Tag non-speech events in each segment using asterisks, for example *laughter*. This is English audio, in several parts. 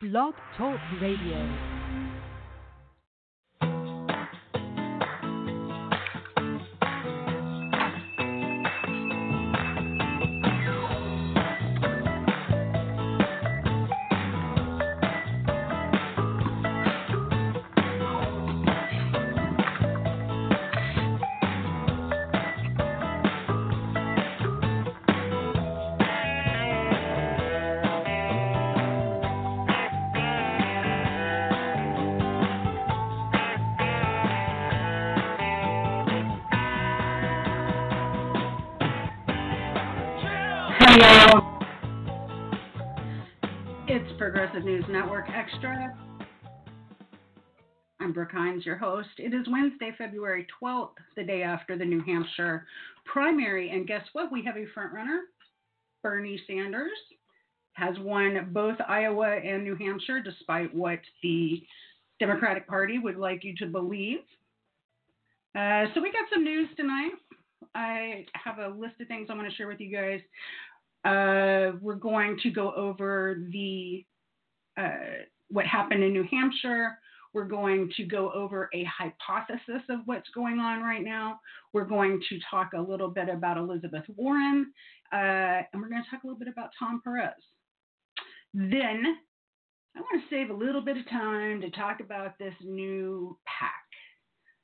Blog Talk Radio. Progressive News Network Extra. I'm Brook Hines, your host. It is Wednesday, February 12th, the day after the New Hampshire primary. And guess what? We have a front runner. Bernie Sanders has won both Iowa and New Hampshire, despite what the Democratic Party would like you to believe. Uh, so we got some news tonight. I have a list of things I want to share with you guys. Uh, we're going to go over the uh, what happened in New Hampshire. We're going to go over a hypothesis of what's going on right now. We're going to talk a little bit about Elizabeth Warren, uh, and we're going to talk a little bit about Tom Perez. Then I want to save a little bit of time to talk about this new PAC.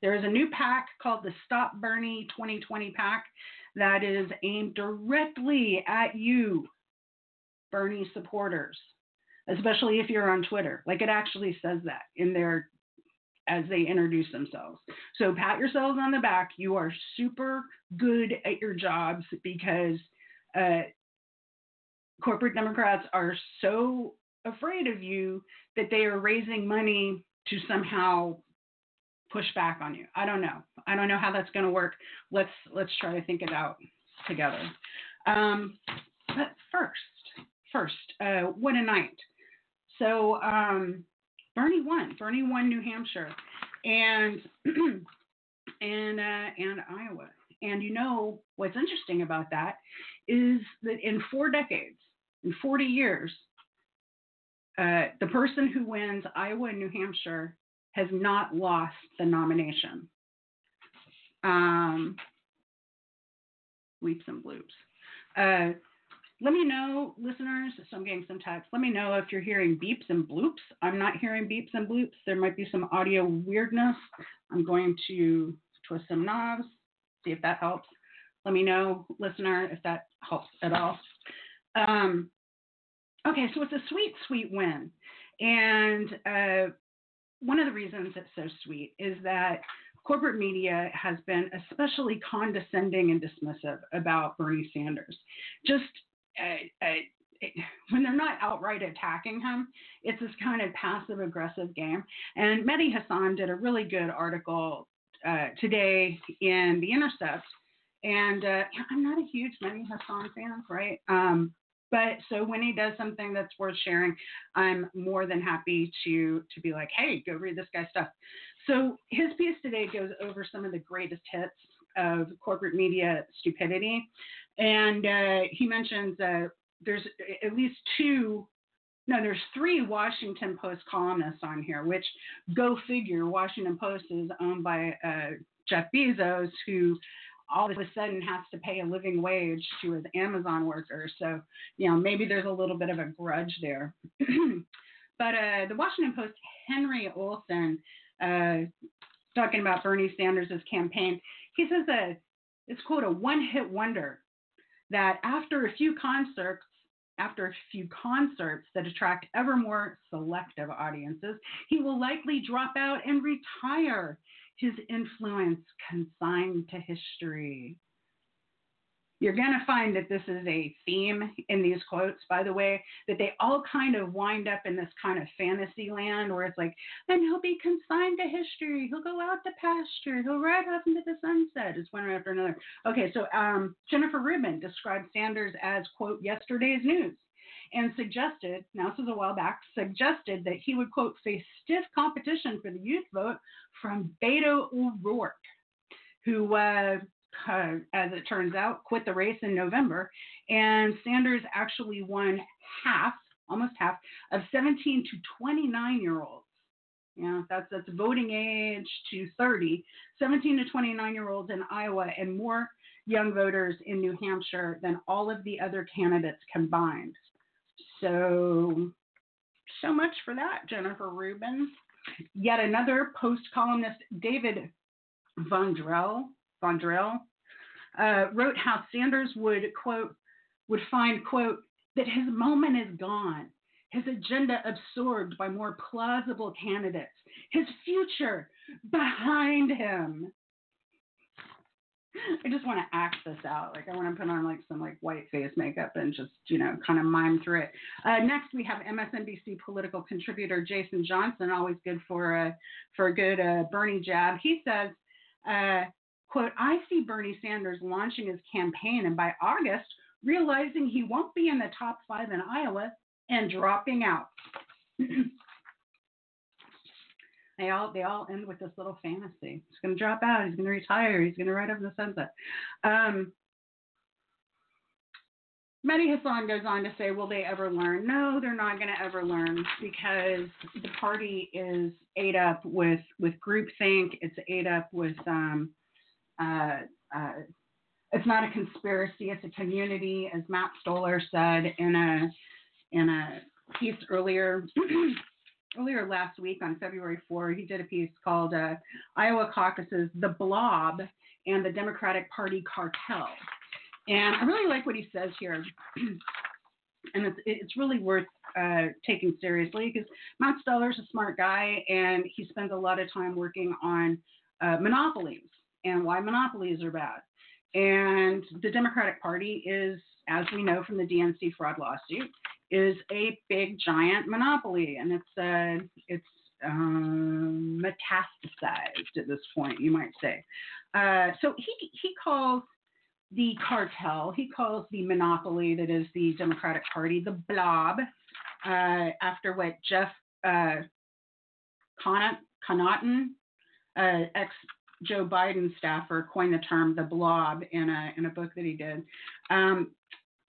There is a new PAC called the Stop Bernie 2020 PAC that is aimed directly at you, Bernie supporters especially if you're on Twitter. Like it actually says that in there as they introduce themselves. So pat yourselves on the back. You are super good at your jobs because uh, corporate Democrats are so afraid of you that they are raising money to somehow push back on you. I don't know. I don't know how that's going to work. Let's let's try to think it out together. Um, but first, first, uh, what a night! So um, Bernie won. Bernie won New Hampshire, and *clears throat* and uh, and Iowa. And you know what's interesting about that is that in four decades, in 40 years, uh, the person who wins Iowa and New Hampshire has not lost the nomination. Um, leaps and bloops. Uh, let me know, listeners. So I'm getting some text. Let me know if you're hearing beeps and bloops. I'm not hearing beeps and bloops. There might be some audio weirdness. I'm going to twist some knobs, see if that helps. Let me know, listener, if that helps at all. Um, okay, so it's a sweet, sweet win. And uh, one of the reasons it's so sweet is that corporate media has been especially condescending and dismissive about Bernie Sanders. Just *laughs* when they're not outright attacking him, it's this kind of passive aggressive game. And Mehdi Hasan did a really good article uh, today in The Intercept. And uh, I'm not a huge Mehdi Hasan fan, right? Um, but so when he does something that's worth sharing, I'm more than happy to to be like, hey, go read this guy's stuff. So his piece today goes over some of the greatest hits of corporate media stupidity. And uh, he mentions uh, there's at least two, no, there's three Washington Post columnists on here, which go figure, Washington Post is owned by uh, Jeff Bezos, who all of a sudden has to pay a living wage to his Amazon workers. So, you know, maybe there's a little bit of a grudge there. *clears throat* but uh, the Washington Post, Henry Olsen, uh, talking about Bernie Sanders' campaign, he says that it's quote a one-hit wonder that after a few concerts, after a few concerts that attract ever more selective audiences, he will likely drop out and retire, his influence consigned to history. You're going to find that this is a theme in these quotes, by the way, that they all kind of wind up in this kind of fantasy land where it's like, and he'll be consigned to history. He'll go out to pasture. He'll ride off into the sunset. It's one after another. Okay, so um, Jennifer Rubin described Sanders as, quote, yesterday's news and suggested, now this is a while back, suggested that he would, quote, face stiff competition for the youth vote from Beto O'Rourke, who uh, uh, as it turns out, quit the race in November, and Sanders actually won half, almost half, of 17 to 29 year olds. Yeah, that's that's voting age to 30, 17 to 29 year olds in Iowa, and more young voters in New Hampshire than all of the other candidates combined. So, so much for that, Jennifer Rubin. Yet another post columnist, David Von Drehle, Von Drehle uh, wrote how Sanders would quote would find quote that his moment is gone, his agenda absorbed by more plausible candidates, his future behind him. I just want to act this out. Like I want to put on like some like white face makeup and just you know kind of mime through it. Uh, next we have MSNBC political contributor Jason Johnson, always good for a for a good uh, Bernie jab. He says, uh, "quote I see Bernie Sanders launching his campaign, and by August realizing he won't be in the top five in Iowa and dropping out." *clears throat* They all they all end with this little fantasy. He's going to drop out. He's going to retire. He's going to ride in the sunset. Um, Mehdi Hasan goes on to say, will they ever learn? No, they're not going to ever learn because the party is ate up with with groupthink. It's ate up with um, uh, uh, it's not a conspiracy. It's a community, as Matt Stoller said in a in a piece earlier *clears throat* earlier last week on February 4, he did a piece called uh, Iowa Caucuses, The Blob and the Democratic Party Cartel. And I really like what he says here. *clears throat* and it's, it's really worth uh, taking seriously because Matt Stoller's a smart guy and he spends a lot of time working on uh, monopolies and why monopolies are bad. And the Democratic Party is, as we know from the DNC fraud lawsuit, is a big giant monopoly, and it's uh, it's um, metastasized at this point, you might say. Uh, so he he calls the cartel, he calls the monopoly that is the Democratic Party the blob, uh, after what Jeff uh, Connaughton, uh, ex Joe Biden staffer, coined the term the blob in a in a book that he did. Um,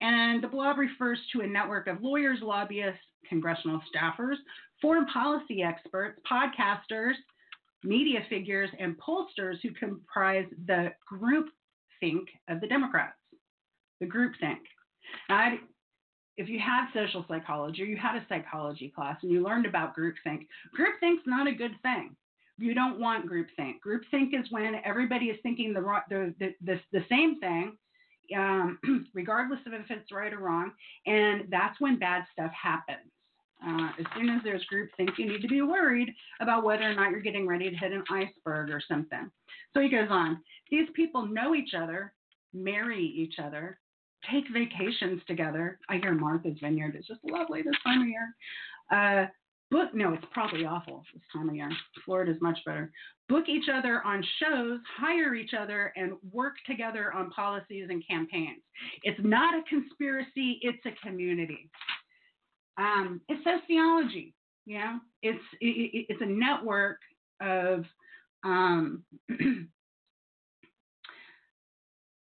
and the blob refers to a network of lawyers, lobbyists, congressional staffers, foreign policy experts, podcasters, media figures, and pollsters who comprise the group think of the Democrats. The group think. Now, if you had social psychology or you had a psychology class and you learned about groupthink, groupthink's not a good thing. You don't want groupthink. Groupthink is when everybody is thinking the, the, the, the, the same thing um, *clears throat* regardless of if it's right or wrong. And that's when bad stuff happens. Uh, as soon as there's groupthink, you need to be worried about whether or not you're getting ready to hit an iceberg or something. So he goes on. These people know each other, marry each other, take vacations together. I hear Martha's Vineyard is just lovely this time of year. Uh, book no it's probably awful this time of year. Florida's much better. Book each other on shows hire each other and work together on policies and campaigns. It's not a conspiracy it's a community. Um, it's sociology you know? It's it, it's a network of um, *clears throat*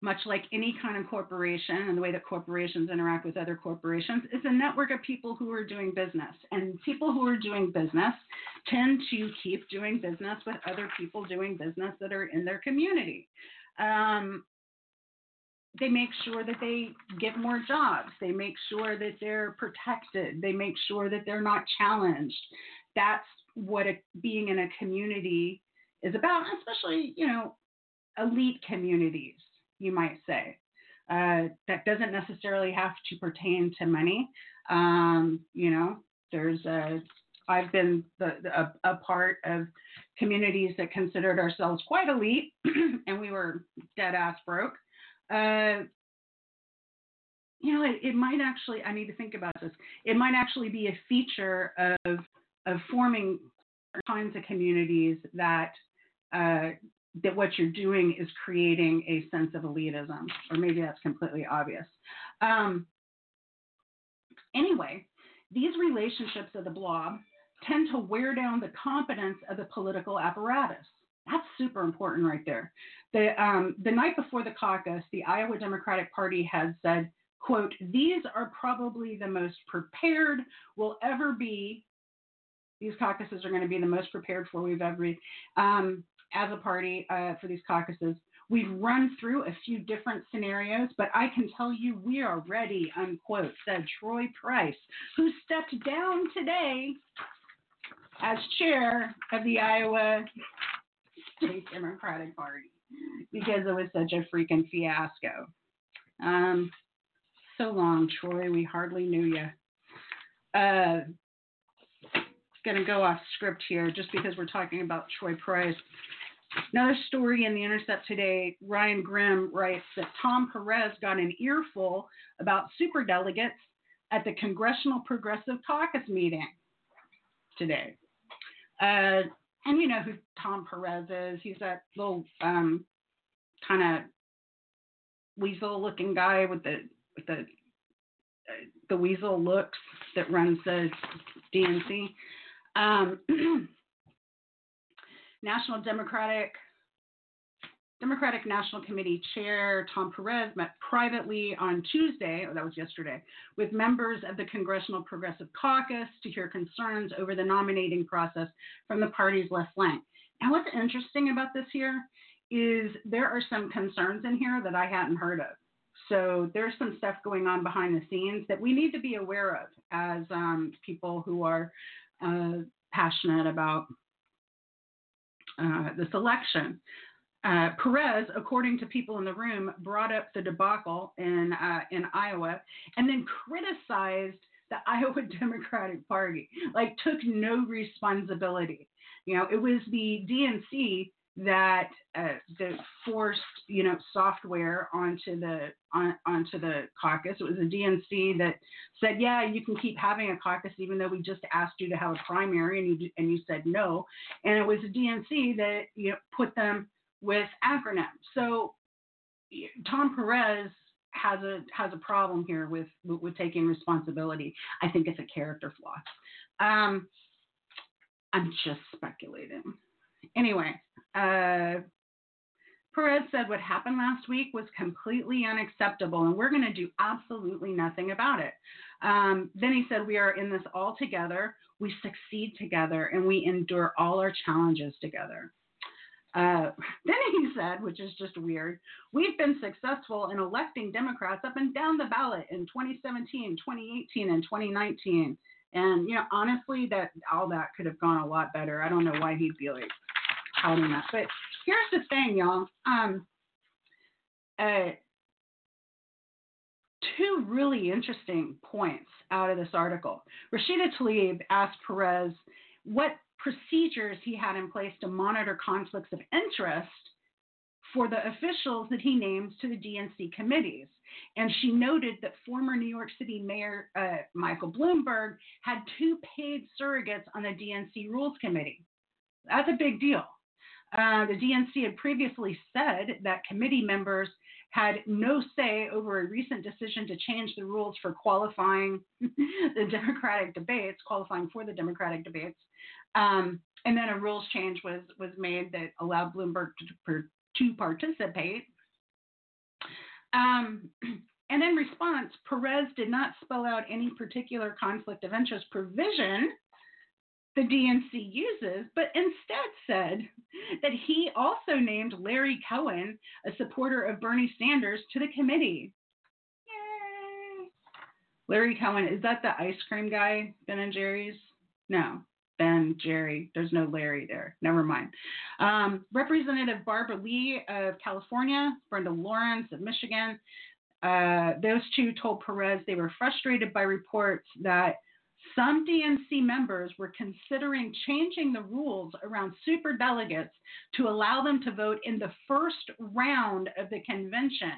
much like any kind of corporation and the way that corporations interact with other corporations, is a network of people who are doing business. And people who are doing business tend to keep doing business with other people doing business that are in their community. Um, they make sure that they get more jobs. They make sure that they're protected. They make sure that they're not challenged. That's what a, being in a community is about, especially, you know, elite communities you might say. Uh, that doesn't necessarily have to pertain to money. Um, you know, there's a, I've been the, the, a, a, part of communities that considered ourselves quite elite, *clears throat* and we were dead ass broke. Uh, you know, it, it, might actually, I need to think about this. It might actually be a feature of, of forming kinds of communities that uh, that what you're doing is creating a sense of elitism, or maybe that's completely obvious. Um, anyway, these relationships of the blob tend to wear down the competence of the political apparatus. That's super important right there. The, um, the night before the caucus, the Iowa Democratic Party had said quote, these are probably the most prepared we'll ever be. These caucuses are going to be the most prepared for we've ever um, as a party uh, for these caucuses. We've run through a few different scenarios, but I can tell you we are ready, unquote, said Troy Price, who stepped down today as chair of the Iowa State Democratic Party because it was such a freaking fiasco. Um, so long, Troy. We hardly knew you. Uh, going to go off script here just because we're talking about Troy Price. Another story in the Intercept today, Ryan Grim writes that Tom Perez got an earful about superdelegates at the Congressional Progressive Caucus meeting today. Uh, and you know who Tom Perez is. He's that little um, kind of weasel looking guy with the with the uh, the weasel looks that runs the DNC. Um, *clears throat* National Democratic Democratic National Committee Chair Tom Perez met privately on Tuesday, oh, that was yesterday, with members of the Congressional Progressive Caucus to hear concerns over the nominating process from the party's left flank. And what's interesting about this here is there are some concerns in here that I hadn't heard of. So there's some stuff going on behind the scenes that we need to be aware of as um, people who are uh, passionate about uh, this election. Uh, Perez, according to people in the room, brought up the debacle in uh, in Iowa and then criticized the *laughs* Iowa Democratic Party, like took no responsibility. You know, it was the DNC that uh, that forced you know software onto the on, onto the caucus. It was the DNC that said, yeah, you can keep having a caucus even though we just asked you to have a primary and you and you said no. And it was the DNC that you know put them with acronyms. So Tom Perez has a has a problem here with with taking responsibility. I think it's a character flaw. Um, I'm just speculating. Anyway, uh, Perez said what happened last week was completely unacceptable, and we're going to do absolutely nothing about it. Um, then he said, We are in this all together. We succeed together, and we endure all our challenges together. Uh, *laughs* then he said, which is just weird, we've been successful in electing Democrats up and down the ballot in 2017, 2018, and 2019. And you know, honestly, that all that could have gone a lot better. I don't know why he'd be like But here's the thing, y'all. Um, uh, two really interesting points out of this article. Rashida Tlaib asked Perez what procedures he had in place to monitor conflicts of interest for the officials that he names to the DNC committees. And she noted that former New York City Mayor uh, Michael Bloomberg had two paid surrogates on the DNC Rules Committee. That's a big deal. Uh, the DNC had previously said that committee members had no say over a recent decision to change the rules for qualifying *laughs* the Democratic debates, qualifying for the Democratic debates. Um, and then a rules change was was made that allowed Bloomberg to, to participate. Um, *clears throat* and in response, Perez did not spell out any particular conflict of interest provision the DNC uses, but instead said that he also named Larry Cohen, a supporter of Bernie Sanders, to the committee. Yay! Larry Cohen, is that the ice cream guy, Ben and Jerry's? No, Ben, Jerry. There's no Larry there. Never mind. Um, Representative Barbara Lee of California, Brenda Lawrence of Michigan, uh, those two told Perez they were frustrated by reports that some DNC members were considering changing the rules around super delegates to allow them to vote in the first round of the convention.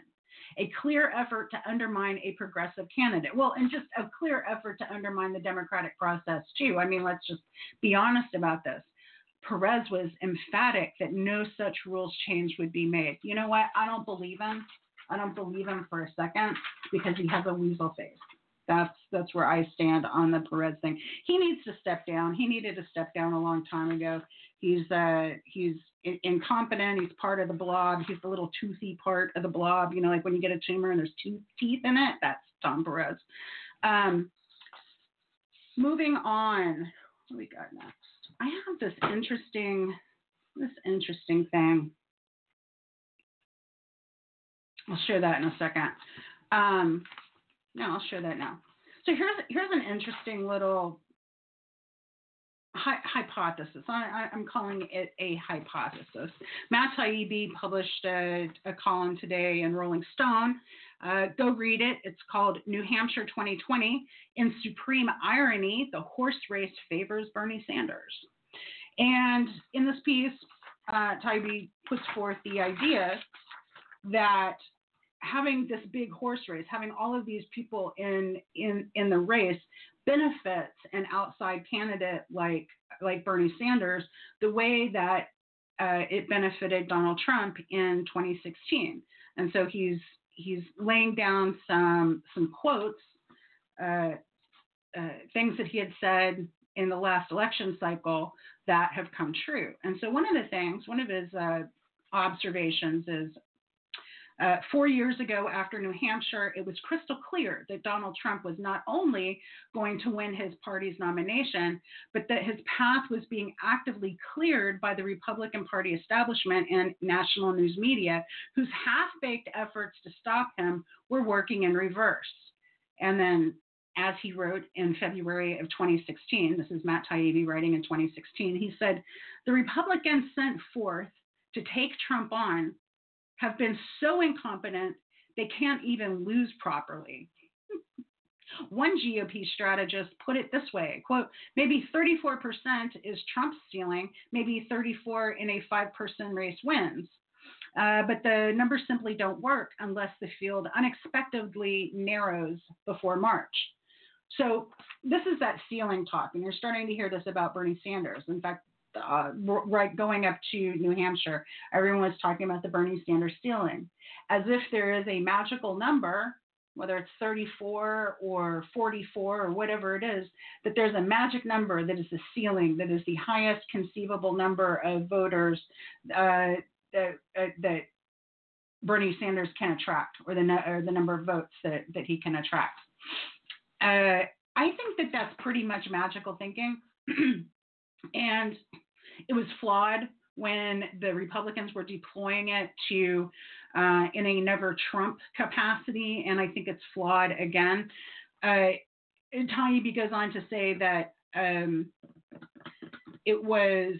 A clear effort to undermine a progressive candidate. Well, and just a clear effort to undermine the democratic process, too. I mean, let's just be honest about this. Perez was emphatic that no such rules change would be made. You know what? I don't believe him. I don't believe him for a second because he has a weasel face. That's that's where I stand on the Perez thing. He needs to step down. He needed to step down a long time ago. He's uh he's incompetent. He's part of the blob. He's the little toothy part of the blob. You know, like when you get a tumor and there's two teeth in it. That's Tom Perez. Um, moving on, what we got next? I have this interesting, this interesting thing. I'll share that in a second. Um, no, I'll share that now. So here's here's an interesting little hy- hypothesis. I, am calling it a hypothesis. Matt Taibbi published a, a column today in Rolling Stone. Uh, go read it. It's called New Hampshire 2020. In supreme irony, the horse race favors Bernie Sanders. And in this piece, uh, Taibbi puts forth the idea that having this big horse race, having all of these people in in in the race benefits an outside candidate like like Bernie Sanders the way that uh, it benefited Donald Trump in 2016. And so he's he's laying down some some quotes, uh, uh, things that he had said in the last election cycle that have come true. And so one of the things, one of his uh, observations is uh, four years ago, after New Hampshire, it was crystal clear that Donald Trump was not only going to win his party's nomination, but that his path was being actively cleared by the Republican Party establishment and national news media, whose half baked efforts to stop him were working in reverse. And then as he wrote in February of 2016, this is Matt Taibbi writing in 2016, he said, The Republicans sent forth to take Trump on have been so incompetent they can't even lose properly. *laughs* One GOP strategist put it this way quote, maybe 34% is Trump stealing, maybe 34 in a five person race wins. Uh, but the numbers simply don't work unless the field unexpectedly narrows before March. So this is that ceiling talk, and you're starting to hear this about Bernie Sanders. In fact, uh, right going up to New Hampshire, everyone was talking about the Bernie Sanders ceiling, as if there is a magical number, whether it's 34 or 44 or whatever it is, that there's a magic number that is the ceiling, that is the highest conceivable number of voters uh, that, uh, that Bernie Sanders can attract, or the or the number of votes that that he can attract. Uh, I think that that's pretty much magical thinking. *clears throat* and it was flawed when the Republicans were deploying it to uh, in a never Trump capacity, and I think it's flawed again. Uh, Taibbi goes on to say that um, it was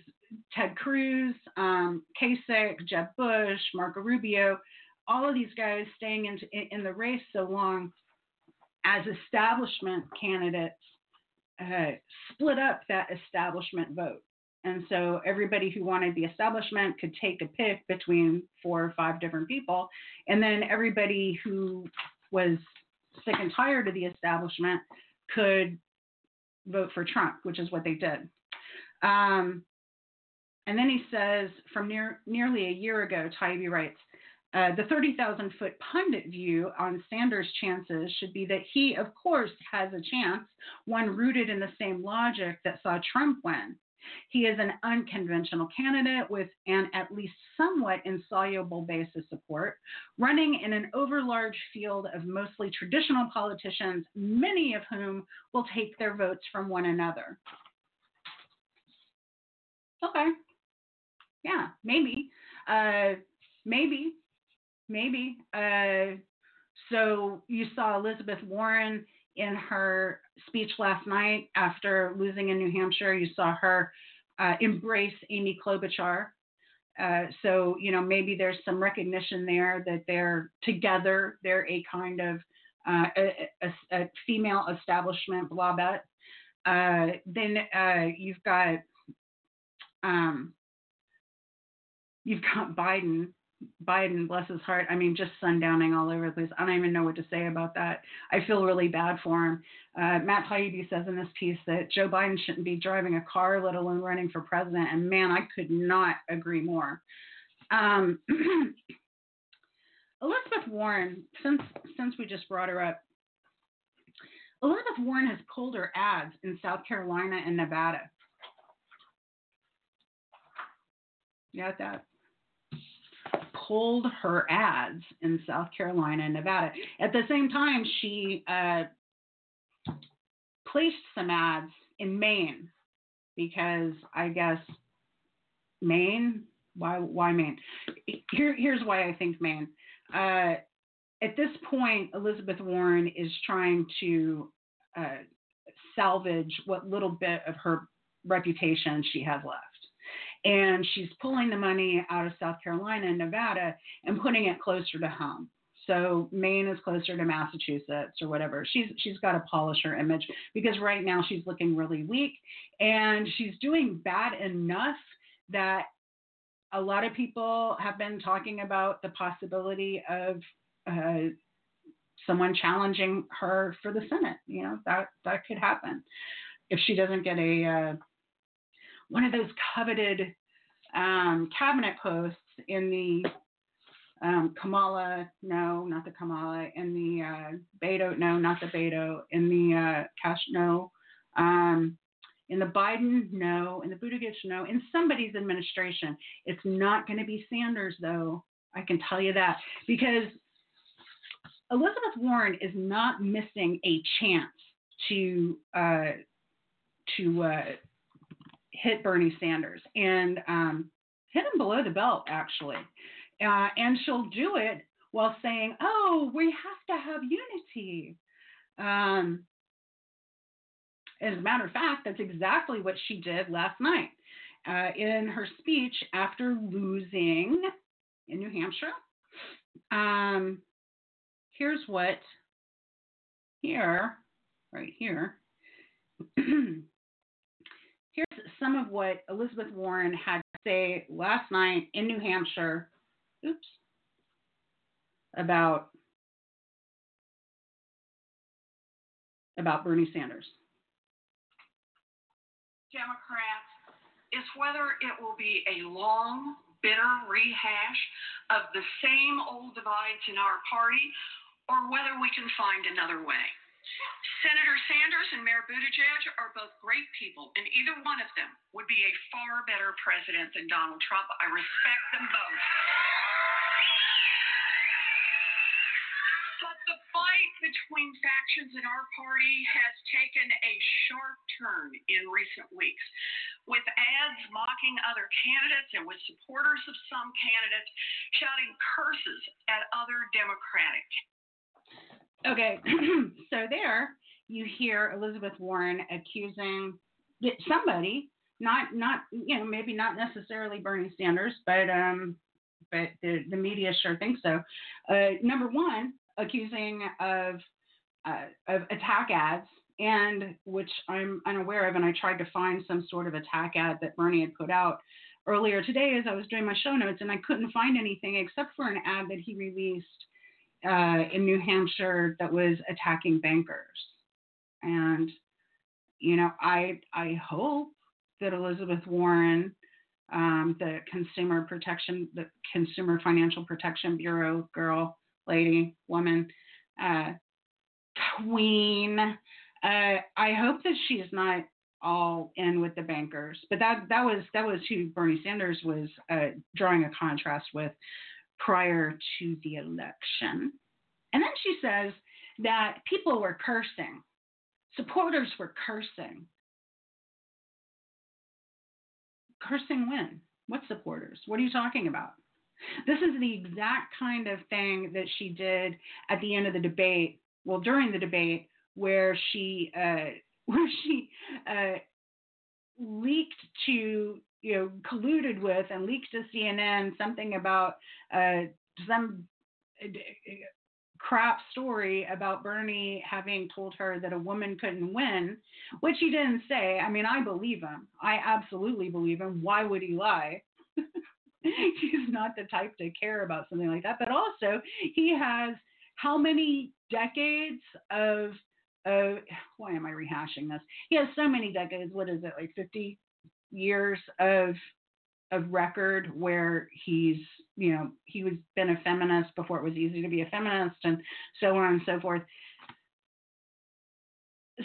Ted Cruz, um, Kasich, Jeb Bush, Marco Rubio, all of these guys staying in, in the race so long as establishment candidates uh, split up that establishment vote. And so everybody who wanted the establishment could take a pick between four or five different people. And then everybody who was sick and tired of the establishment could vote for Trump, which is what they did. Um, and then he says, from near, nearly a year ago, Taibbi writes, uh, the 30,000 foot pundit view on Sanders' chances should be that he, of course, has a chance, one rooted in the same logic that saw Trump win. He is an unconventional candidate with an at least somewhat insoluble base of support, running in an overlarge field of mostly traditional politicians, many of whom will take their votes from one another. Okay. Yeah, maybe. Uh, maybe maybe. Uh, so you saw Elizabeth Warren in her speech last night after losing in New Hampshire. You saw her uh, embrace Amy Klobuchar. Uh, so you know maybe there's some recognition there that they're together. They're a kind of uh, a, a, a, female establishment blobette. Uh, then uh, you've got um, you've got Biden Biden, bless his heart, I mean, just sundowning all over the place. I don't even know what to say about that. I feel really bad for him. Uh, Matt Taibbi says in this piece that Joe Biden shouldn't be driving a car, let alone running for president. And man, I could not agree more. Um, *clears throat* Elizabeth Warren, since since we just brought her up, Elizabeth Warren has pulled her ads in South Carolina and Nevada. Got that? Pulled her ads in South Carolina and Nevada. At the same time, she uh, placed some ads in Maine because I guess Maine. Why? Why Maine? Here, here's why I think Maine. Uh, at this point, Elizabeth Warren is trying to uh, salvage what little bit of her reputation she has left. And she's pulling the money out of South Carolina and Nevada and putting it closer to home. So Maine is closer to Massachusetts or whatever. She's she's got to polish her image because right now she's looking really weak and she's doing bad enough that a lot of people have been talking about the possibility of uh, someone challenging her for the Senate. You know that that could happen if she doesn't get a uh, one of those coveted um, cabinet posts in the um, Kamala, no, not the Kamala, in the uh, Beto, no, not the Beto, in the uh, Cash, no, um, in the Biden, no, in the Buttigieg, no, in somebody's administration. It's not going to be Sanders, though. I can tell you that because Elizabeth Warren is not missing a chance to uh, to uh, hit Bernie Sanders and um, hit him below the belt, actually. Uh, and she'll do it while saying, "Oh, we have to have unity." Um, as a matter of fact, that's exactly what she did last night uh, in her speech after losing in New Hampshire. Um, here's what here, right here. *clears throat* here's some of what Elizabeth Warren had to say last night in New Hampshire. Oops. About about Bernie Sanders. Democrats is whether it will be a long, bitter rehash of the same old divides in our party or whether we can find another way. Senator Sanders and Mayor Buttigieg are both great people, and either one of them would be a far better president than Donald Trump. I respect them both. But the fight between factions in our party has taken a sharp turn in recent weeks, with ads mocking other candidates and with supporters of some candidates shouting curses at other Democratic Okay, *clears throat* so there you hear Elizabeth Warren accusing somebody, not not you know maybe not necessarily Bernie Sanders, but um, but the the media sure thinks so. Uh, number one, accusing of uh, of attack ads, and which I'm unaware of, and I tried to find some sort of attack ad that Bernie had put out earlier today as I was doing my show notes, and I couldn't find anything except for an ad that he released uh, in New Hampshire that was attacking bankers. And, you know, I, I hope that Elizabeth Warren, um, the Consumer Protection, the Consumer Financial Protection Bureau girl, lady, woman, uh, queen, uh, I hope that she's not all in with the bankers. But that that was that was who Bernie Sanders was uh, drawing a contrast with prior to the election. And then she says that people were cursing, supporters were cursing. Cursing when? What supporters? What are you talking about? This is the exact kind of thing that she did at the end of the debate, well, during the debate, where she uh, *laughs* where she uh, leaked to you know, colluded with and leaked to CNN something about uh, some uh, crap story about Bernie having told her that a woman couldn't win, which he didn't say. I mean, I believe him. I absolutely believe him. Why would he lie? *laughs* He's not the type to care about something like that. But also, he has how many decades of uh, why am I rehashing this? He has so many decades. What is it, like 50 years of of record where he's you know he was been a feminist before it was easy to be a feminist and so on and so forth.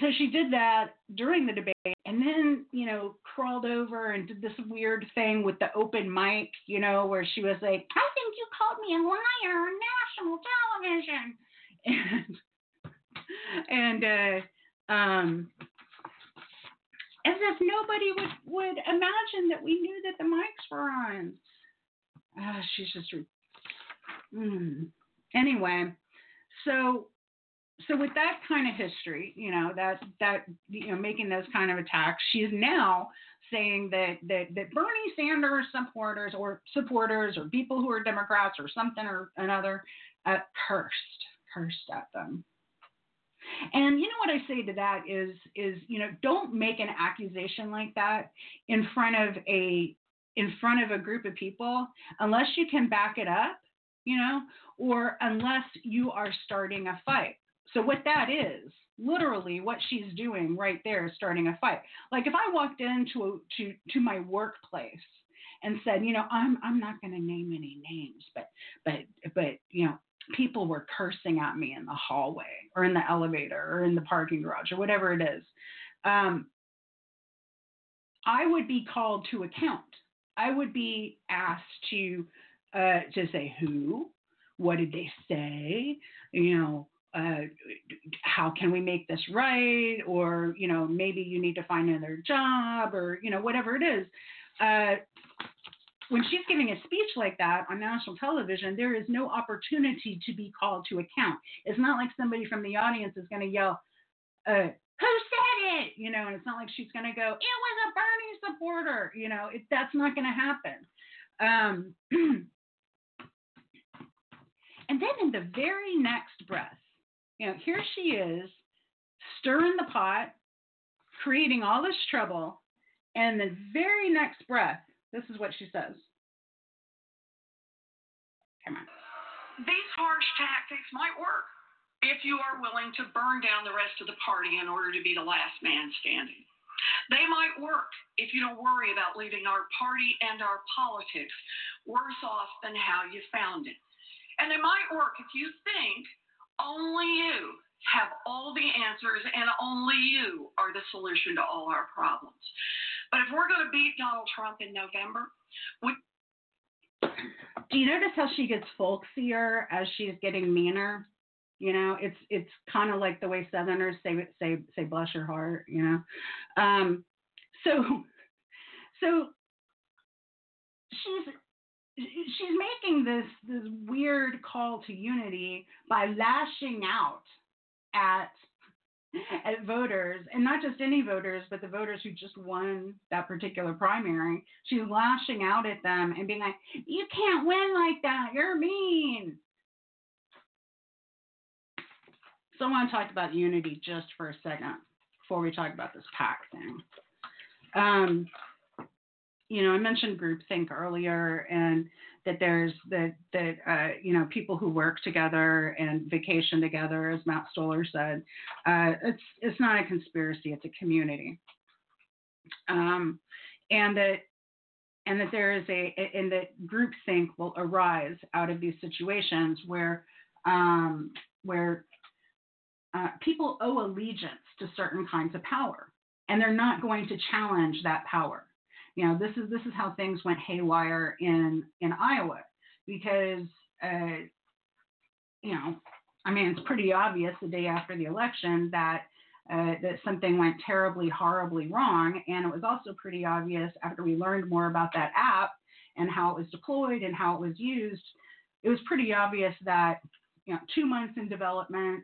So she did that during the debate and then you know crawled over and did this weird thing with the open mic you know where she was like i think you called me a liar on national television. *laughs* And and uh um as if nobody would would imagine that we knew that the mics were on ah, she's just mm. anyway so so with that kind of history, you know, that that you know, making those kind of attacks, she's now saying that that that Bernie Sanders supporters or supporters or people who are Democrats or something or another uh, cursed cursed at them. And you know what I say to that is is you know don't make an accusation like that in front of a in front of a group of people unless you can back it up, you know, or unless you are starting a fight. So what that is, literally what she's doing right there is starting a fight. Like if I walked into to to my workplace and said, you know, I'm I'm not going to name any names, but but but you know, people were cursing at me in the hallway or in the elevator or in the parking garage or whatever it is. Um, I would be called to account. I would be asked to uh, to say who, what did they say, you know, uh, how can we make this right? Or, you know, maybe you need to find another job or, you know, whatever it is. Uh, when she's giving a speech like that on national television, there is no opportunity to be called to account. It's not like somebody from the audience is going to yell, uh, who said it? You know, and it's not like she's going to go, it was a Bernie supporter. You know, it, that's not going to happen. Um, *clears throat* and then in the very next breath, you know, here she is stirring the pot, creating all this trouble, and the very next breath, this is what she says. Come on. These harsh tactics might work if you are willing to burn down the rest of the party in order to be the last man standing. They might work if you don't worry about leaving our party and our politics worse off than how you found it. And they might work if you think only you have all the answers, and only you are the solution to all our problems. But if we're going to beat Donald Trump in November, we. Do you notice how she gets folksier as she's getting meaner? You know, it's it's kind of like the way Southerners say say say bless your heart. You know, um, so so she's she's making this this weird call to unity by lashing out at *laughs* at voters and not just any voters but the voters who just won that particular primary she's lashing out at them and being like you can't win like that. You're mean. So i want to talk about unity just for a second before we talk about this PAC thing. Um, you know, I mentioned groupthink earlier, and that there's that that uh, you know people who work together and vacation together, as Matt Stoller said. Uh, it's it's not a conspiracy; it's a community, um, and that and that there is a and that groupthink will arise out of these situations where um, where uh, people owe allegiance to certain kinds of power, and they're not going to challenge that power you know, this is this is how things went haywire in in Iowa because uh, you know, I mean, it's pretty obvious the day after the election that uh, that something went terribly, horribly wrong, and it was also pretty obvious after we learned more about that app and how it was deployed and how it was used. It was pretty obvious that you know, two months in development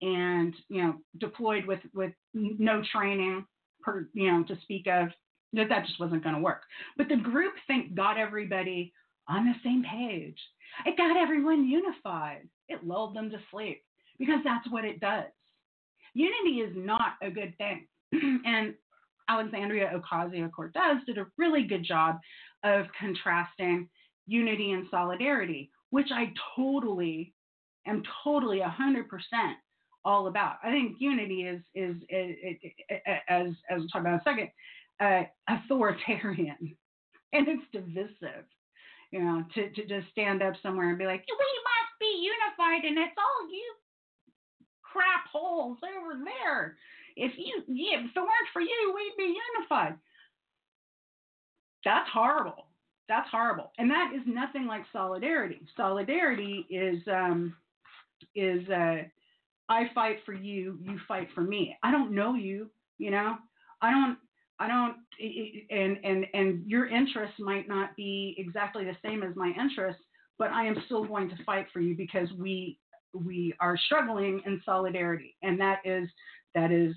and you know, deployed with with no training per you know to speak of that that just wasn't going to work. But the group think got everybody on the same page. It got everyone unified. It lulled them to sleep because that's what it does. Unity is not a good thing. *clears throat* and Alexandria Ocasio Cortez did a really good job of contrasting unity and solidarity, which I totally am totally 100% all about. I think unity is, is, is, is as, as we'll talk about in a second, uh, authoritarian *laughs* and it's divisive. You know, to, to just stand up somewhere and be like, we must be unified and it's all you crap holes over there. if you, if it weren't for you, we'd be unified. That's horrible. That's horrible. And that is nothing like solidarity. Solidarity is um, is uh, I fight for you, you fight for me. I don't know you, you know. I don't I don't and and and your interests might not be exactly the same as my interests, but I am still going to fight for you because we we are struggling in solidarity, and that is that is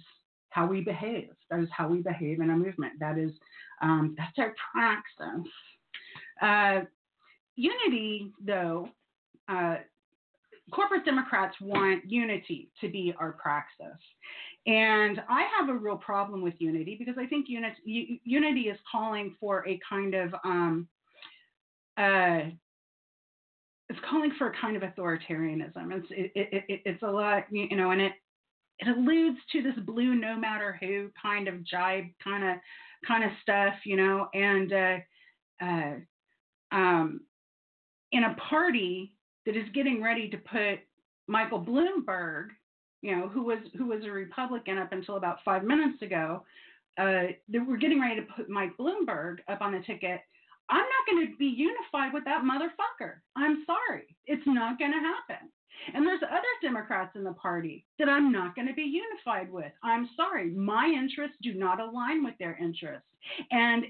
how we behave. That is how we behave in a movement. That is um, that's our praxis. Uh, unity, though, uh, corporate Democrats want unity to be our praxis. And I have a real problem with unity because I think unity, unity is calling for a kind of um, uh, it's calling for a kind of authoritarianism. It's it, it, it, it's a lot, you know, and it it alludes to this blue no matter who kind of jibe kind of kind of stuff, you know, and uh, uh, um, in a party that is getting ready to put Michael Bloomberg, you know, who was who was a Republican up until about five minutes ago, uh, that we're getting ready to put Mike Bloomberg up on the ticket. I'm not going to be unified with that motherfucker. I'm sorry, it's not going to happen. And there's other Democrats in the party that I'm not going to be unified with. I'm sorry, my interests do not align with their interests. And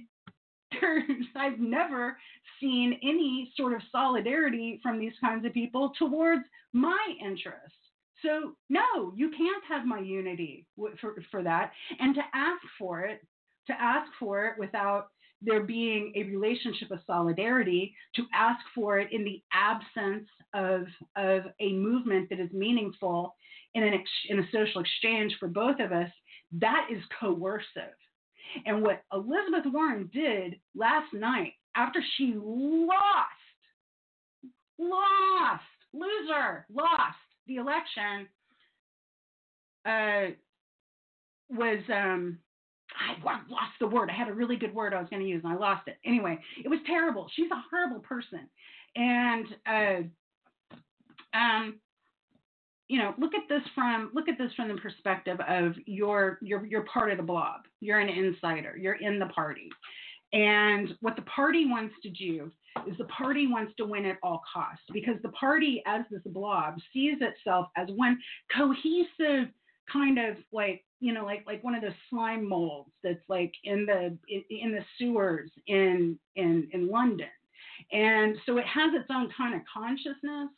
*laughs* I've never seen any sort of solidarity from these kinds of people towards my interests. So, no, you can't have my unity for, for that. And to ask for it, to ask for it without there being a relationship of solidarity, to ask for it in the absence of, of a movement that is meaningful in, an ex, in a social exchange for both of us, that is coercive. And what Elizabeth Warren did last night after she lost, lost, loser, lost the election, uh, was um, I lost the word. I had a really good word I was going to use and I lost it. Anyway, it was terrible. She's a horrible person, and uh, um, you know, look at this from look at this from the perspective of you're you're you're part of the blob. You're an insider. You're in the party. And what the party wants to do is the party wants to win at all costs because the party, as this blob, sees itself as one cohesive kind of like you know like like one of those slime molds that's like in the in, in the sewers in in in London, and so it has its own kind of consciousness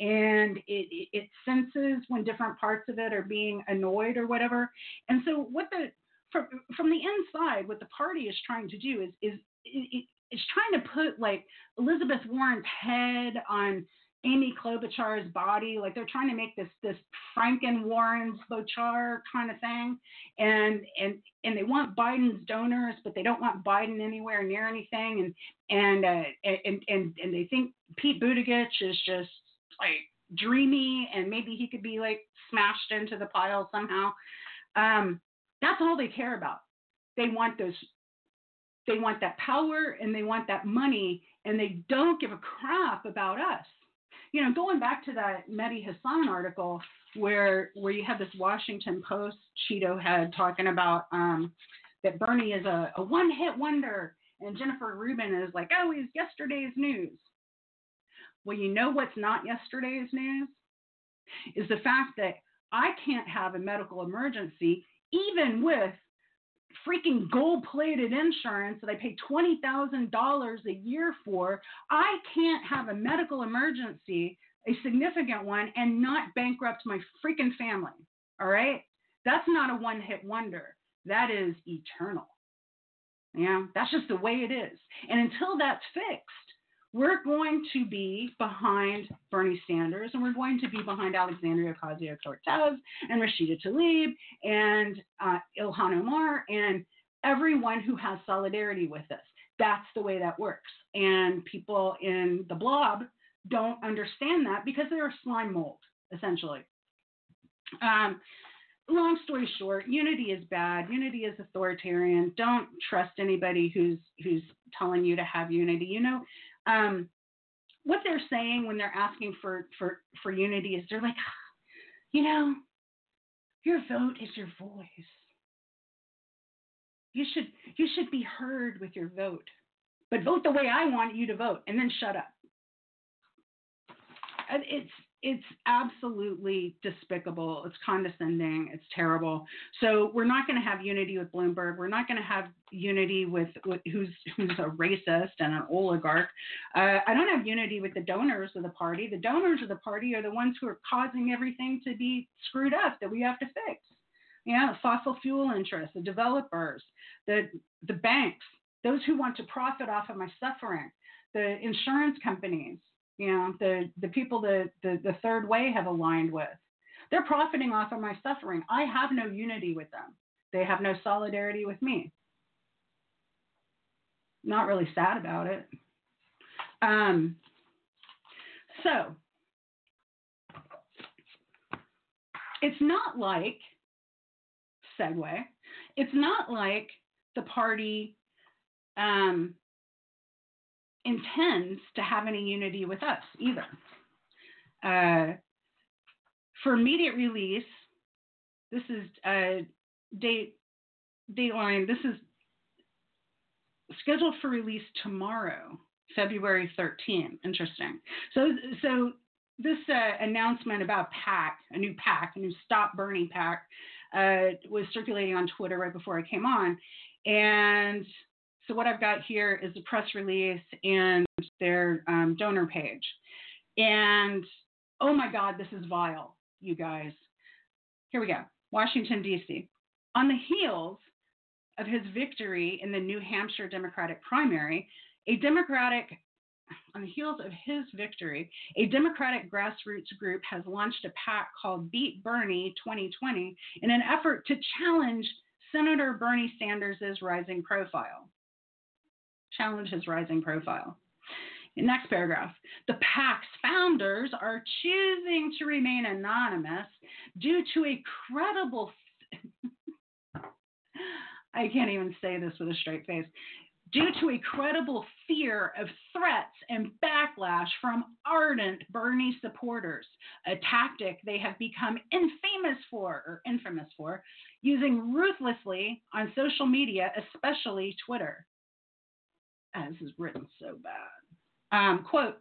and it, it senses when different parts of it are being annoyed or whatever. And so what the from from the inside, what the party is trying to do is is it, it's trying to put like Elizabeth Warren's head on Amy Klobuchar's body, like they're trying to make this this Franken Warren's Bochar kind of thing, and and and they want Biden's donors, but they don't want Biden anywhere near anything, and and uh, and and and they think Pete Buttigieg is just like dreamy and maybe he could be like smashed into the pile somehow. Um, that's all they care about. They want those they want that power and they want that money and they don't give a crap about us. You know, going back to that Mehdi Hasan article where where you have this Washington Post Cheeto head talking about um, that Bernie is a, a one hit wonder and Jennifer Rubin is like, oh, he's yesterday's news. Well, you know what's not yesterday's news? Is the fact that I can't have a medical emergency even with freaking gold plated insurance that I pay $20,000 a year for. I can't have a medical emergency, a significant one, and not bankrupt my freaking family. All right? That's not a one hit wonder. That is eternal. Yeah, that's just the way it is. And until that's fixed, we're going to be behind Bernie Sanders and we're going to be behind Alexandria Ocasio Cortez and Rashida Tlaib and uh, Ilhan Omar and everyone who has solidarity with us. That's the way that works. And people in the blob don't understand that because they're a slime mold, essentially. Um, long story short, unity is bad. Unity is authoritarian. Don't trust anybody who's who's telling you to have unity. You know, um, what they're saying when they're asking for for for unity is they're like, you know, Your vote is your voice. You should you should be heard with your vote. But vote the way I want you to vote and then shut up. It's it's absolutely despicable. It's condescending. It's terrible. So we're not going to have unity with Bloomberg. We're not going to have unity with, with, who's who's a racist and an oligarch. Uh, I don't have unity with the donors of the party. The donors of the party are the ones who are causing everything to be screwed up that we have to fix. Yeah, fossil fuel interests, the developers, the the banks, those who want to profit off of my suffering, the insurance companies you know, the, the people that the, the third way have aligned with. They're profiting off of my suffering. I have no unity with them. They have no solidarity with me. Not really sad about it. Um, so, it's not like, segue, it's not like the party um, intends to have any unity with us either. Uh, for immediate release, this is a uh, date dateline. This is scheduled for release tomorrow, February 13. Interesting. So so this uh, announcement about PAC, a new PAC, a new Stop Bernie PAC, uh, was circulating on Twitter right before I came on, and so what I've got here is a press release and their um, donor page. And oh my God, this is vile, you guys. Here we go. Washington, D.C. On the heels of his victory in the New Hampshire Democratic primary, a Democratic on the heels of his victory, a Democratic grassroots group has launched a PAC called Beat Bernie 2020 in an effort to challenge Senator Bernie Sanders' rising profile challenge his rising profile. Next paragraph. The PAC's founders are choosing to remain anonymous due to a credible. *laughs* I can't even say this with a straight face. Due to a credible fear of threats and backlash from ardent Bernie supporters, a tactic they have become infamous for, or infamous for, using ruthlessly on social media, especially Twitter as is written so bad. Um, quote,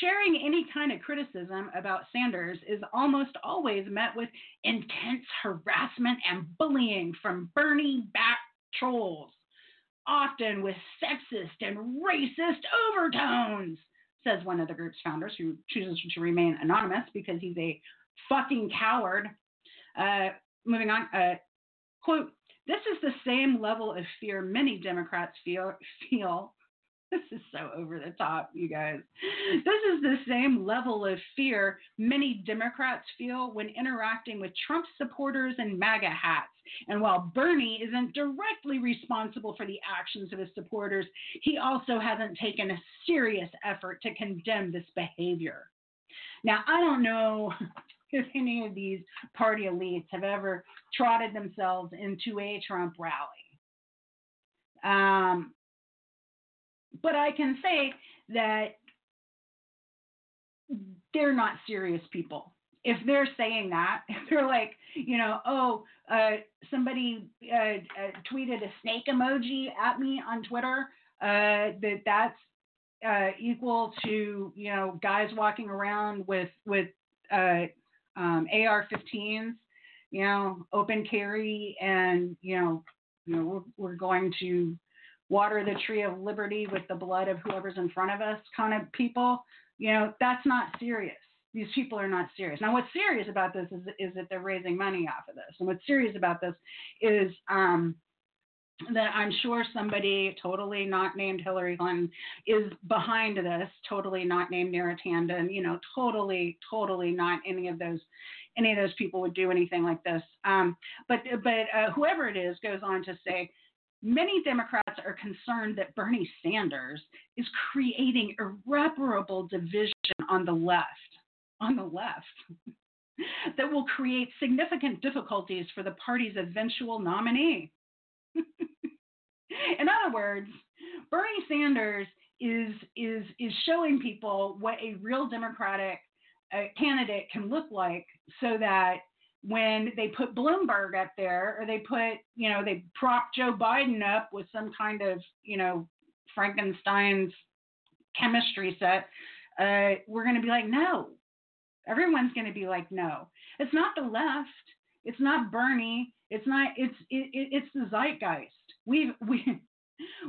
sharing any kind of criticism about Sanders is almost always met with intense harassment and bullying from Bernie backed trolls, often with sexist and racist overtones, says one of the group's founders who chooses to remain anonymous because he's a fucking coward. Uh, moving on, uh, quote, this is the same level of fear many Democrats feel, feel this is so over the top, you guys. This is the same level of fear many Democrats feel when interacting with Trump supporters and MAGA hats. And while Bernie isn't directly responsible for the actions of his supporters, he also hasn't taken a serious effort to condemn this behavior. Now, I don't know *laughs* if any of these party elites have ever trotted themselves into a Trump rally. Um, but I can say that they're not serious people. If they're saying that, *laughs* if they're like, you know, oh, uh, somebody uh, uh, tweeted a snake emoji at me on Twitter, uh, that that's uh, equal to, you know, guys walking around with with uh, um, AR-15s, you know, open carry, and you know, you know, we're, we're going to water the tree of liberty with the blood of whoever's in front of us kind of people, you know, that's not serious. These people are not serious. Now, what's serious about this is, is that they're raising money off of this. And what's serious about this is um, that I'm sure somebody totally not named Hillary Clinton is behind this, totally not named Neera Tanden, you know, totally, totally not any of those any of those people would do anything like this. Um, but but uh, whoever it is goes on to say Many Democrats are concerned that Bernie Sanders is creating irreparable division on the left, on the left, *laughs* that will create significant difficulties for the party's eventual nominee. *laughs* In other words, Bernie Sanders is is is showing people what a real Democratic uh, candidate can look like, so that when they put Bloomberg up there or they put, you know, they prop Joe Biden up with some kind of, you know, Frankenstein's chemistry set, uh, we're going to be like, no. Everyone's going to be like, no. It's not the left. It's not Bernie. It's not. It's it, it, it's the zeitgeist. We've *laughs* we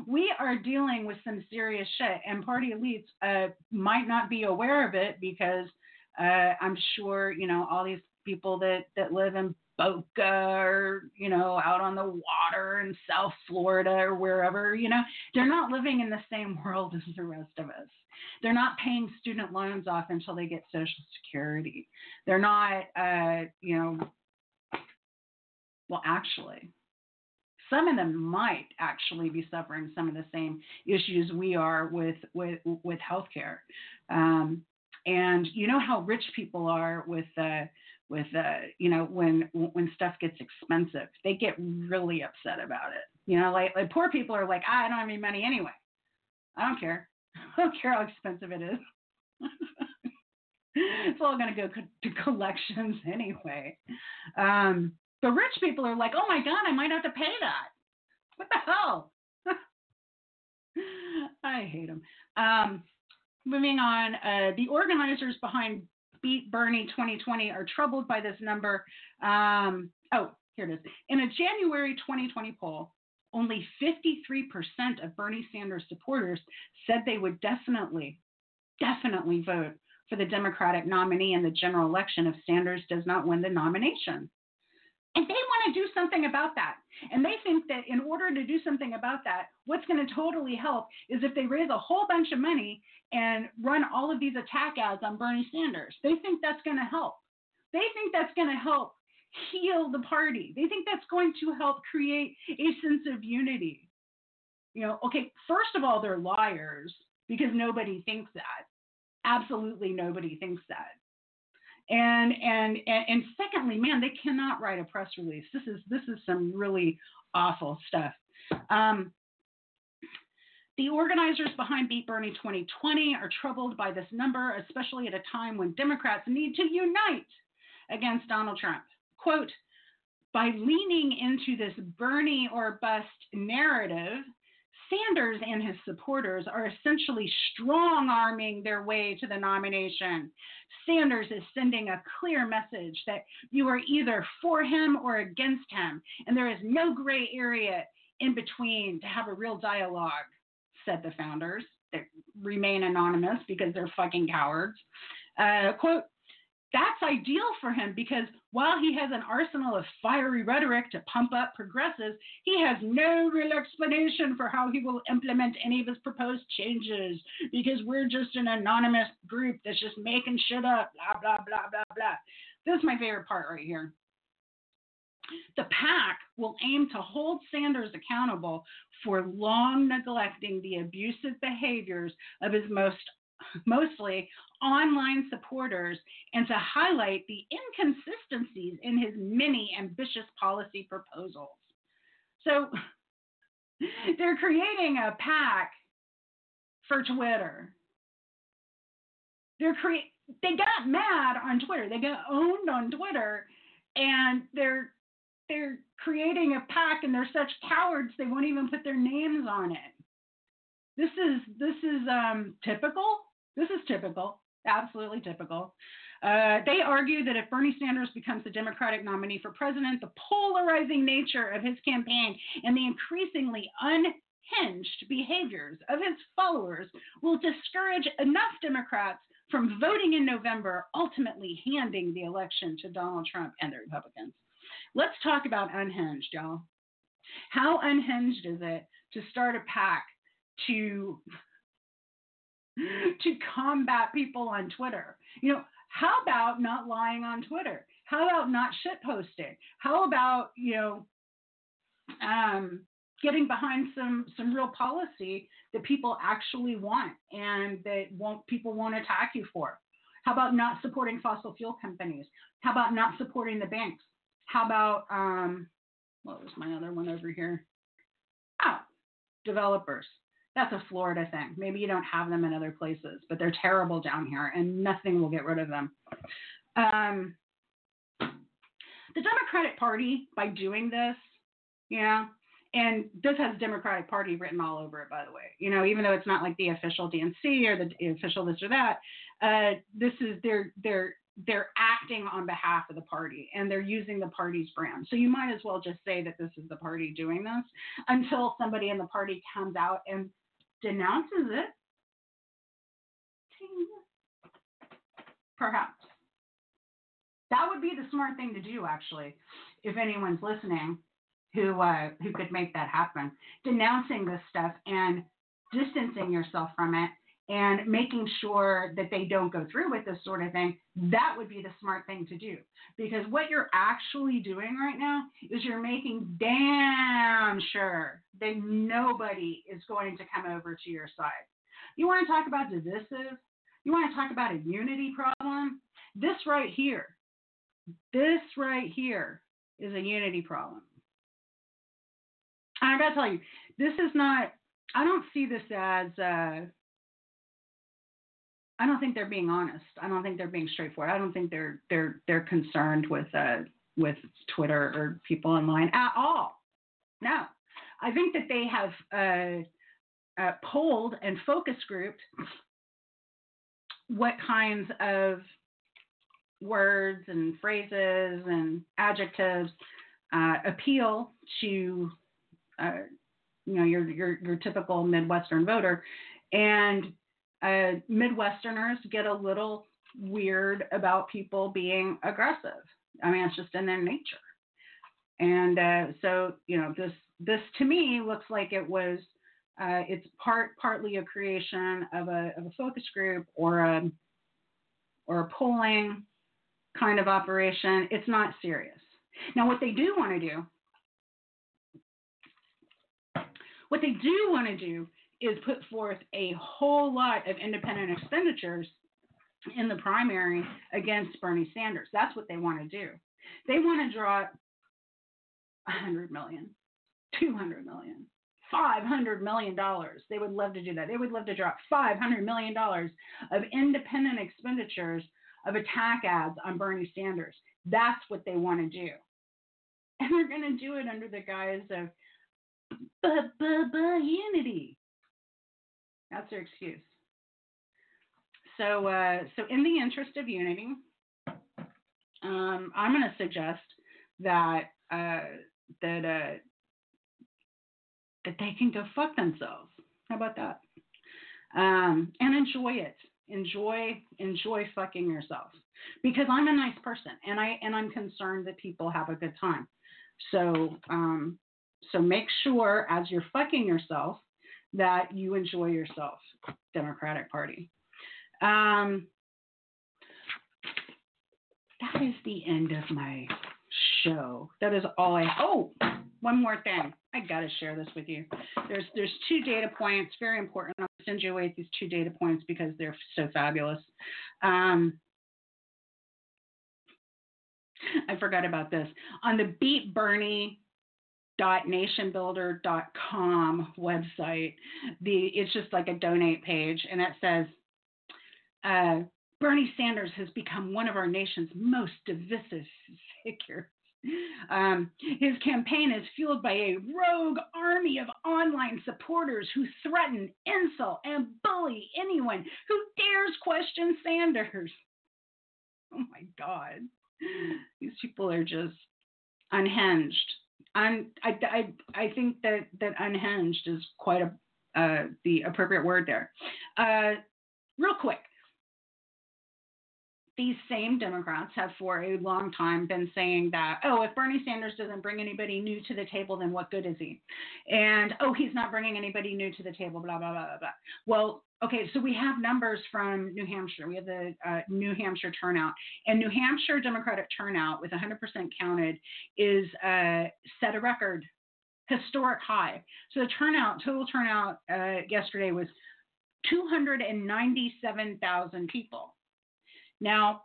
we are dealing with some serious shit, and party elites uh, might not be aware of it because uh, I'm sure you know all these people that that live in Boca or you know out on the water in South Florida or wherever you know they're not living in the same world as the rest of us. They're not paying student loans off until they get Social Security. They're not uh, you know well actually some of them might actually be suffering some of the same issues we are with with with healthcare. Um, and you know how rich people are with uh, with uh, you know when when stuff gets expensive, they get really upset about it. You know, like like poor people are like, ah, I don't have any money anyway. I don't care. *laughs* I don't care how expensive it is. *laughs* it's all going to go to collections *laughs* anyway. Um, the rich people are like, oh my God, I might have to pay that. What the hell? I hate them. Um, moving on, uh, the organizers behind Beat Bernie 2020 are troubled by this number. Um, oh, here it is. In a January 2020 poll, only 53% of Bernie Sanders supporters said they would definitely, definitely vote for the Democratic nominee in the general election if Sanders does not win the nomination. And they want to do something about that. And they think that in order to do something about that, what's going to totally help is if they raise a whole bunch of money and run all of these attack ads on Bernie Sanders. They think that's going to help. They think that's going to help heal the party. They think that's going to help create a sense of unity. You know, okay, first of all, they're liars because nobody thinks that. Absolutely nobody thinks that. And, and and secondly, man, they cannot write a press release. This is this is some really awful stuff. Um, the organizers behind Beat Bernie 2020 are troubled by this number, especially at a time when Democrats need to unite against Donald Trump. Quote, by leaning into this Bernie or bust narrative, Sanders and his supporters are essentially strong arming their way to the nomination. Sanders is sending a clear message that you are either for him or against him, and there is no gray area in between to have a real dialogue, said the founders. They remain anonymous because they're fucking cowards. Uh, quote, that's ideal for him because while he has an arsenal of fiery rhetoric to pump up progressives, he has no real explanation for how he will implement any of his proposed changes because we're just an anonymous group that's just making shit up, blah, blah, blah, blah, blah. This is my favorite part right here. The PAC will aim to hold Sanders accountable for long neglecting the abusive behaviors of his most mostly online supporters and to highlight the inconsistencies in his many ambitious policy proposals. So *laughs* they're creating a PAC for Twitter. They're cre- they got mad on Twitter. They got owned on Twitter and they're they're creating a PAC and they're such cowards they won't even put their names on it. This is this is um, typical. This is typical absolutely typical. Uh, they argue that if Bernie Sanders becomes the Democratic nominee for president, the polarizing nature of his campaign and the increasingly unhinged behaviors of his followers will discourage enough Democrats from voting in November, ultimately handing the election to Donald Trump and the Republicans. Let's talk about unhinged, y'all. How unhinged is it to start a PAC to *laughs* to combat people on Twitter. You know, how about not lying on Twitter? How about not shit posting? How about, you know, um, getting behind some some real policy that people actually want and that won't people won't attack you for? How about not supporting fossil fuel companies? How about not supporting the banks? How about um, what was my other one over here? Oh, developers. That's a Florida thing. Maybe you don't have them in other places, but they're terrible down here and nothing will get rid of them. Um, the Democratic Party, by doing this, know, and this has Democratic Party written all over it, by the way. You know, even though it's not like the official DNC or the official this or that, uh, this is they're they're they're acting on behalf of the party and they're using the party's brand. So you might as well just say that this is the party doing this until somebody in the party comes out and denounces it. Perhaps. That would be the smart thing to do, actually, if anyone's listening who uh, who could make that happen. Denouncing this stuff and distancing yourself from it and making sure that they don't go through with this sort of thing, that would be the smart thing to do. Because what you're actually doing right now is you're making damn sure that nobody is going to come over to your side. You want to talk about divisive? You want to talk about a unity problem? This right here, this right here is a unity problem. And I got to tell you, this is not, I don't see this as, uh, I don't think they're being honest. I don't think they're being straightforward. I don't think they're they're they're concerned with uh with Twitter or people online at all. No, I think that they have uh, uh, polled and focus grouped what kinds of words and phrases and adjectives uh, appeal to uh, you know your, your your typical Midwestern voter, and uh, Midwesterners get a little weird about people being aggressive. I mean, it's just in their nature. And uh, so, you know, this this to me looks like it was uh, it's part partly a creation of a of a focus group or a or a polling kind of operation. It's not serious. Now, what they do want to do, what they do want to do is put forth a whole lot of independent expenditures in the primary against Bernie Sanders. That's what they want to do. They want to draw 100 million, 200 million, 500 million dollars. They would love to do that. They would love to drop 500 million dollars of independent expenditures of attack ads on Bernie Sanders. That's what they want to do. And they're going to do it under the guise of unity. That's their excuse. So, uh, so in the interest of unity, um, I'm going to suggest that uh, that uh, that they can go fuck themselves. How about that? Um, and enjoy it. Enjoy enjoy fucking yourself because I'm a nice person and I and I'm concerned that people have a good time. So um, so make sure as you're fucking yourself that you enjoy yourself, Democratic Party. Um, that is the end of my show. That is all I. Oh, one more thing. I gotta share this with you. There's there's two data points, very important. I'll send you away these two data points because they're so fabulous. Um, I forgot about this. On the Beat Bernie nationbuilder.com website. The it's just like a donate page, and it says, uh, "Bernie Sanders has become one of our nation's most divisive figures." Um, his campaign is fueled by a rogue army of online supporters who threaten, insult, and bully anyone who dares question Sanders. Oh my God. These people are just unhinged. I, I, I think that, that unhinged is quite a, uh, the appropriate word there. Uh, real quick, these same Democrats have for a long time been saying that, oh, if Bernie Sanders doesn't bring anybody new to the table, then what good is he? And, oh, he's not bringing anybody new to the table, blah, blah, blah, blah, blah. Well, okay, so we have numbers from New Hampshire. We have the uh, New Hampshire turnout. And New Hampshire Democratic turnout, with 100% counted, is uh, set a record, historic high. So the turnout, total turnout uh, yesterday was 297,000 people. Now,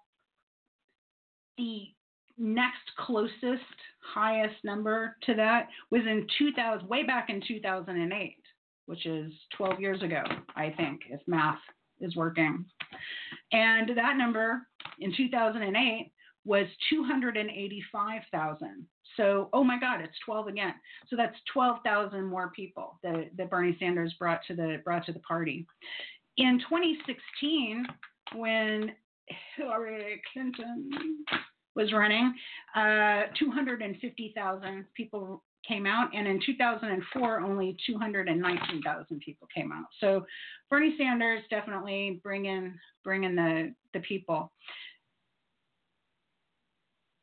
the next closest highest number to that was in 2000, way back in 2008, which is 12 years ago, I think, if math is working. And that number in 2008 was 285,000. So, oh my God, it's 12 again. So that's 12,000 more people that, that Bernie Sanders brought to the brought to the party. In 2016, when Hillary Clinton was running, uh, 250,000 people came out, and in 2004, only 219,000 people came out. So Bernie Sanders definitely bringing bringing the the people.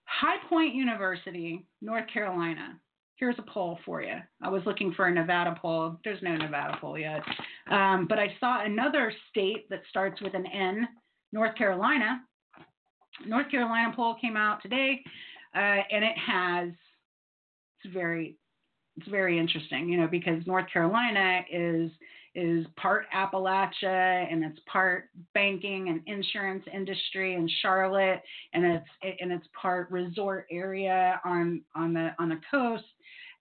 High Point University, North Carolina. Here's a poll for you. I was looking for a Nevada poll. There's no Nevada poll yet. Um, but I saw another state that starts with an N, North Carolina. North Carolina poll came out today, uh, and it has, it's very, it's very interesting, you know, because North Carolina is is part Appalachia and it's part banking and insurance industry in Charlotte and it's and it's part resort area on on the on the coast.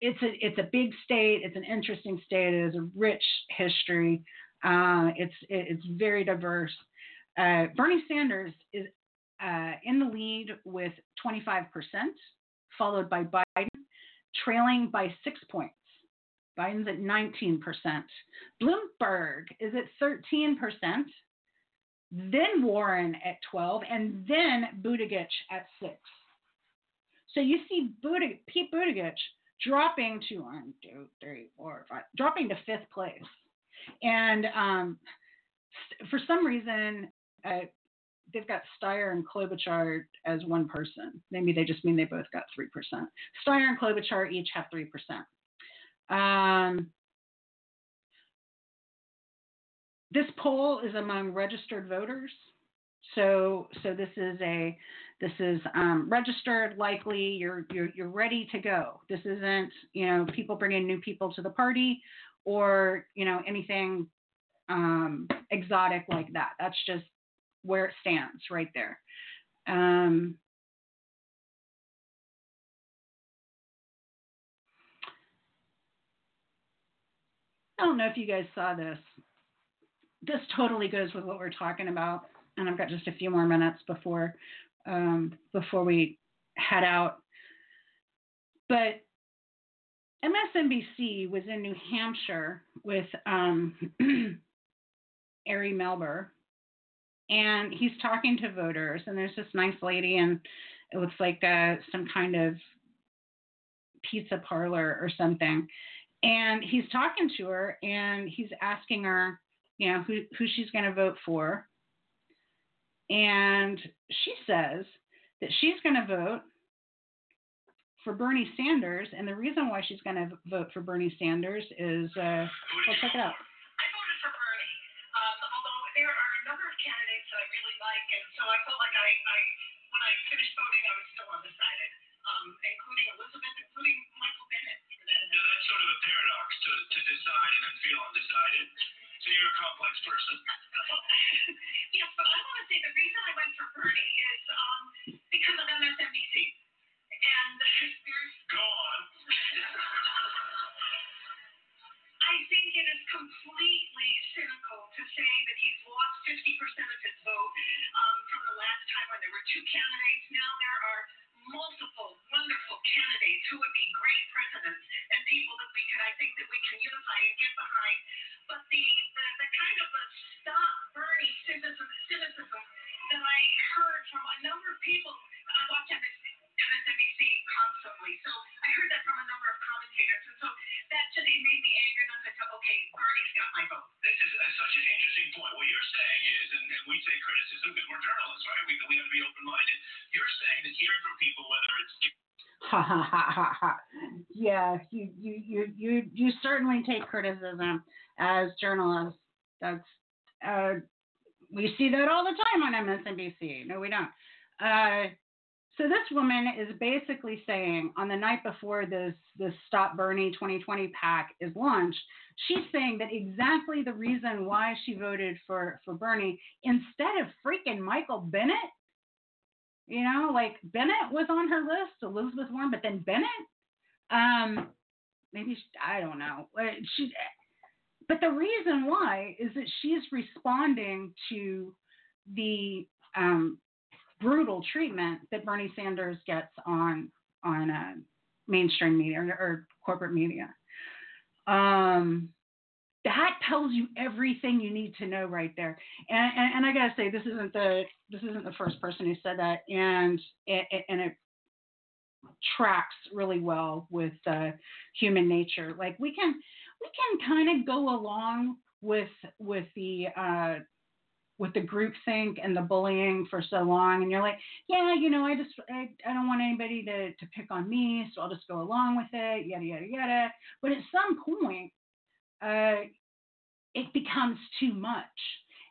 It's a it's a big state. It's an interesting state. It has a rich history. Uh, it's it's very diverse. Uh, Bernie Sanders is uh, in the lead with 25%, followed by Biden, trailing by six points. Biden's at 19%. Bloomberg is at 13%. Then Warren at 12, and then Buttigieg at six. So you see Buttig- Pete Buttigieg dropping to one, two, three, four, five, dropping to fifth place. And um, for some reason, uh, they've got Steyer and Klobuchar as one person. Maybe they just mean they both got 3%. Steyer and Klobuchar each have 3%. Um, this poll is among registered voters. So, so this is a this is um, registered. Likely, you're you're you're ready to go. This isn't you know people bringing new people to the party or you know anything um, exotic like that. That's just where it stands right there. Um, I don't know if you guys saw this. This totally goes with what we're talking about, and I've got just a few more minutes before um, before we head out. But MSNBC was in New Hampshire with um, *clears throat* Ari Melber, and he's talking to voters. And there's this nice lady, and it looks like uh, some kind of pizza parlor or something and he's talking to her and he's asking her, you know, who, who she's going to vote for. And she says that she's going to vote for Bernie Sanders. And the reason why she's going to vote for Bernie Sanders is, uh, well, check it out. That's sort of a paradox to, to decide and then feel undecided. So you're a complex person. *laughs* yes, but I want to say the reason I went for Bernie is um, because of MSNBC. And there's. Go on. *laughs* I think it is completely cynical to say that he's lost 50% of his vote um, from the last time when there were two candidates. Now there are multiple wonderful candidates who would be great presidents and people that we can, I think, that we can unify and get behind. But the, the, the kind of the stop Bernie cynicism, cynicism that I heard from a number of people, I watch MSNBC constantly, so I heard that from a number of commentators, and so that just it made me angry enough to go, okay, Bernie's got my vote. This is uh, such an interesting point. What you're saying is, and, and we take criticism because we're journalists, right? We, we have to be open minded. You're saying that hearing from people, whether it's Ha ha ha ha ha. Yeah, you you you you you certainly take criticism as journalists. That's uh, we see that all the time on MSNBC. No, we don't. Uh, so this woman is basically saying on the night before this this Stop Bernie 2020 PAC is launched, she's saying that exactly the reason why she voted for for Bernie instead of freaking Michael Bennet you know, like Bennet was on her list, Elizabeth Warren, but then Bennet, um, maybe she, I don't know. Uh, she, but the reason why is that she's responding to the um, brutal treatment that Bernie Sanders gets on on uh, mainstream media or, or corporate media. Um, that tells you everything you need to know right there. And, and, and I gotta say, this isn't the this isn't the first person who said that, and it and it tracks really well with uh, human nature. Like we can we can kind of go along with with the uh, with the group think and the bullying for so long and you're like yeah you know i just i, I don't want anybody to, to pick on me so i'll just go along with it yada yada yada. But at some point uh, it becomes too much.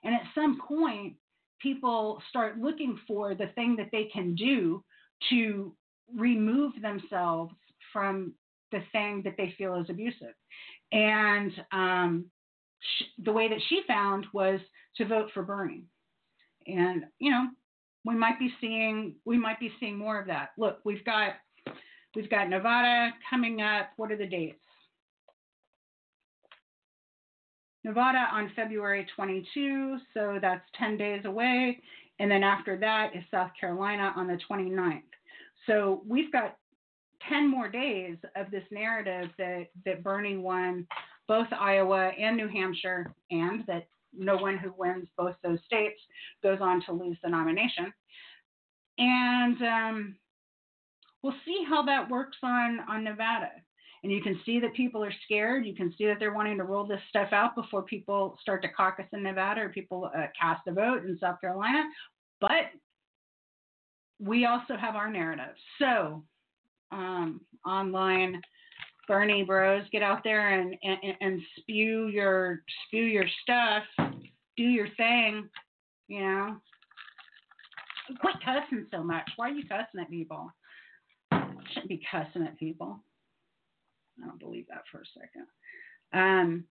And at some point people start looking for the thing that they can do to remove themselves from the thing that they feel is abusive. And um, the way that she found was to vote for Bernie. And you know, we might be seeing we might be seeing more of that. Look, we've got we've got Nevada coming up. What are the dates? Nevada on February 22, so that's 10 days away. And then after that is South Carolina on the 29th. So we've got 10 more days of this narrative that, that Bernie won both Iowa and New Hampshire, and that no one who wins both those states goes on to lose the nomination. And um, we'll see how that works on, on Nevada. And you can see that people are scared. You can see that they're wanting to roll this stuff out before people start to caucus in Nevada or people uh, cast a vote in South Carolina. But we also have our narrative. So, um, online Bernie bros, get out there and, and and spew your spew your stuff, do your thing, you know. Quit cussing so much. Why are you cussing at people? Shouldn't be cussing at people. I don't believe that for a second. Um,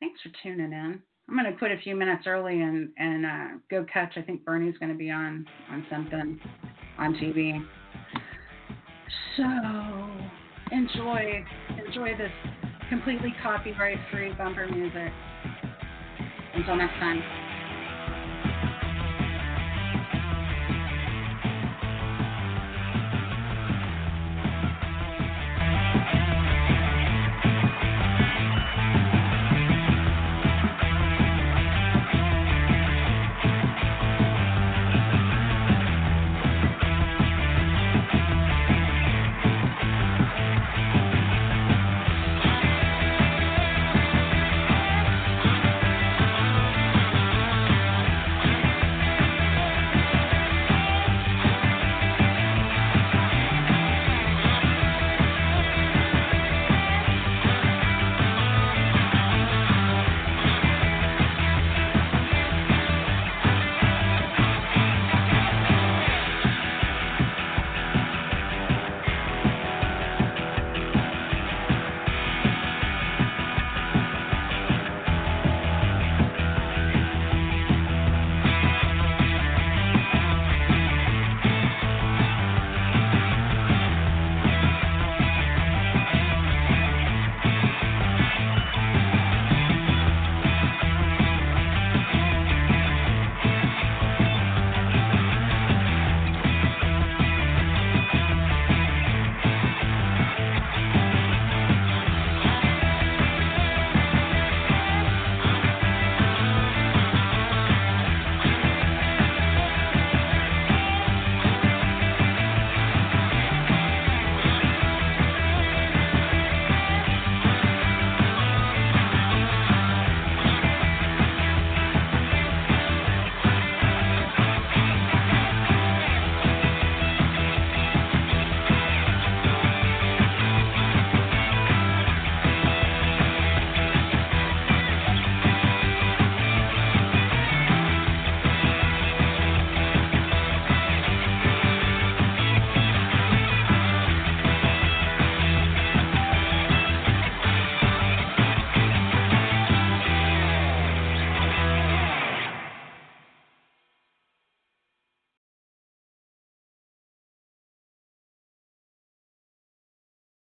thanks for tuning in. I'm to quit a few minutes early and and uh, go catch. I think Bernie's to be on on something on TV. So enjoy enjoy this completely copyright free bumper music. Until next time.